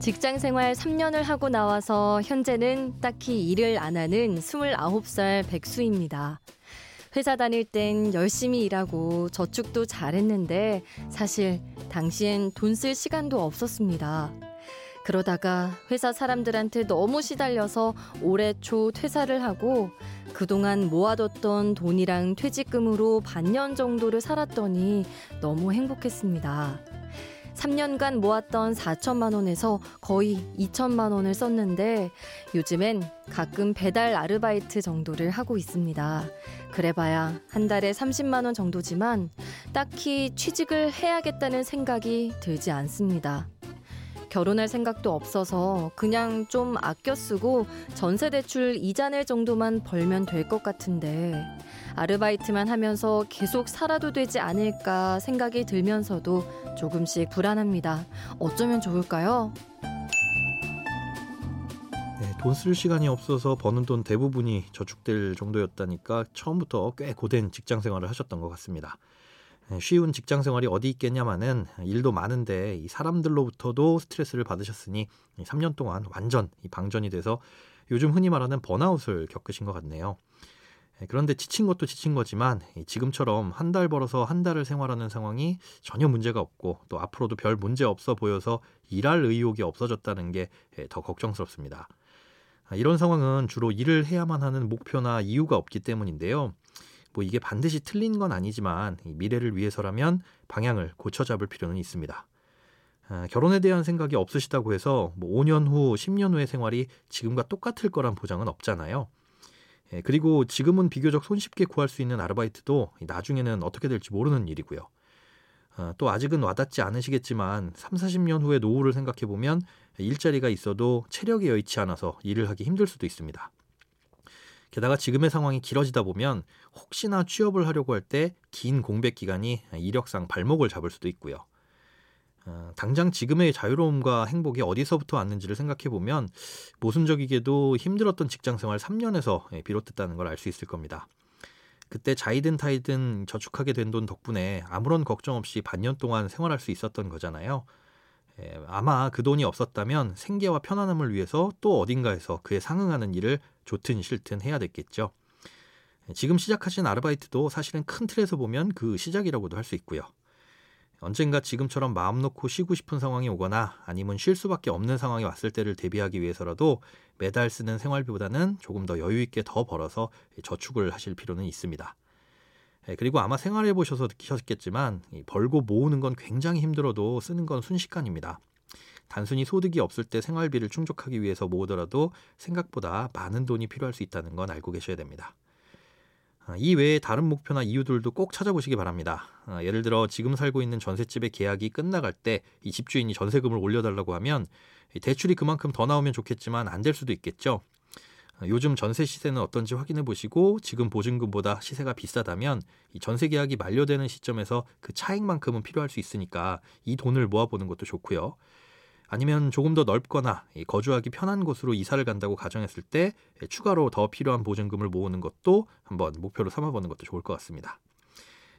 직장 생활 3년을 하고 나와서 현재는 딱히 일을 안 하는 29살 백수입니다. 회사 다닐 땐 열심히 일하고 저축도 잘했는데 사실 당시엔 돈 쓸 시간도 없었습니다. 그러다가 회사 사람들한테 너무 시달려서 올해 초 퇴사를 하고 그동안 모아뒀던 돈이랑 퇴직금으로 반년 정도를 살았더니 너무 행복했습니다. 3년간 모았던 4천만 원에서 거의 2천만 원을 썼는데 요즘엔 가끔 배달 아르바이트 정도를 하고 있습니다. 그래봐야 한 달에 30만 원 정도지만 딱히 취직을 해야겠다는 생각이 들지 않습니다. 결혼할 생각도 없어서 그냥 좀 아껴 쓰고 전세 대출 이자 낼 정도만 벌면 될 것 같은데 아르바이트만 하면서 계속 살아도 되지 않을까 생각이 들면서도 조금씩 불안합니다. 어쩌면 좋을까요? 네, 돈 쓸 시간이 없어서 버는 돈 대부분이 저축될 정도였다니까 처음부터 꽤 고된 직장 생활을 하셨던 것 같습니다. 네, 쉬운 직장 생활이 어디 있겠냐마는 일도 많은데 이 사람들로부터도 스트레스를 받으셨으니 3년 동안 완전 방전이 돼서 요즘 흔히 말하는 번아웃을 겪으신 것 같네요. 네, 그런데 지친 것도 지친 거지만 지금처럼 한 달 벌어서 한 달을 생활하는 상황이 전혀 문제가 없고 또 앞으로도 별 문제 없어 보여서 일할 의욕이 없어졌다는 게 더 걱정스럽습니다. 아, 이런 상황은 주로 일을 해야만 하는 목표나 이유가 없기 때문인데요. 뭐 이게 반드시 틀린 건 아니지만 미래를 위해서라면 방향을 고쳐 잡을 필요는 있습니다. 아, 결혼에 대한 생각이 없으시다고 해서 뭐 5년 후, 10년 후의 생활이 지금과 똑같을 거란 보장은 없잖아요. 예, 그리고 지금은 비교적 손쉽게 구할 수 있는 아르바이트도 나중에는 어떻게 될지 모르는 일이고요. 아, 또 아직은 와닿지 않으시겠지만 3, 40년 후의 노후를 생각해 보면 일자리가 있어도 체력이 여의치 않아서 일을 하기 힘들 수도 있습니다. 게다가 지금의 상황이 길어지다 보면 혹시나 취업을 하려고 할 때 긴 공백 기간이 이력상 발목을 잡을 수도 있고요. 어, 당장 지금의 자유로움과 행복이 어디서부터 왔는지를 생각해 보면 모순적이게도 힘들었던 직장 생활 3년에서 비롯됐다는 걸 알 수 있을 겁니다. 그때 자이든 타이든 저축하게 된 돈 덕분에 아무런 걱정 없이 반년 동안 생활할 수 있었던 거잖아요. 예, 아마 그 돈이 없었다면 생계와 편안함을 위해서 또 어딘가에서 그에 상응하는 일을 좋든 싫든 해야 됐겠죠. 예, 지금 시작하신 아르바이트도 사실은 큰 틀에서 보면 그 시작이라고도 할 수 있고요. 언젠가 지금처럼 마음 놓고 쉬고 싶은 상황이 오거나 아니면 쉴 수밖에 없는 상황이 왔을 때를 대비하기 위해서라도 매달 쓰는 생활비보다는 조금 더 여유 있게 더 벌어서 저축을 하실 필요는 있습니다. 예, 그리고 아마 생활해 보셔서 느끼셨겠지만 벌고 모으는 건 굉장히 힘들어도 쓰는 건 순식간입니다. 단순히 소득이 없을 때 생활비를 충족하기 위해서 모으더라도 생각보다 많은 돈이 필요할 수 있다는 건 알고 계셔야 됩니다. 아, 이 외에 다른 목표나 이유들도 꼭 찾아보시기 바랍니다. 아, 예를 들어 지금 살고 있는 전셋집의 계약이 끝나갈 때 이 집주인이 전세금을 올려달라고 하면 대출이 그만큼 더 나오면 좋겠지만 안 될 수도 있겠죠. 요즘 전세 시세는 어떤지 확인해 보시고 지금 보증금보다 시세가 비싸다면 이 전세 계약이 만료되는 시점에서 그 차익만큼은 필요할 수 있으니까 이 돈을 모아보는 것도 좋고요. 아니면 조금 더 넓거나 거주하기 편한 곳으로 이사를 간다고 가정했을 때 추가로 더 필요한 보증금을 모으는 것도 한번 목표로 삼아보는 것도 좋을 것 같습니다.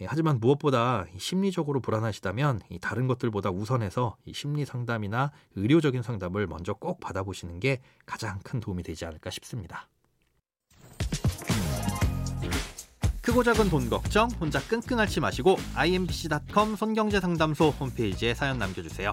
예, 하지만 무엇보다 심리적으로 불안하시다면 다른 것들보다 우선해서 심리 상담이나 의료적인 상담을 먼저 꼭 받아보시는 게 가장 큰 도움이 되지 않을까 싶습니다. 크고 작은 돈 걱정 혼자 끙끙 앓지 마시고 imbc.com 손경제상담소 홈페이지에 사연 남겨주세요.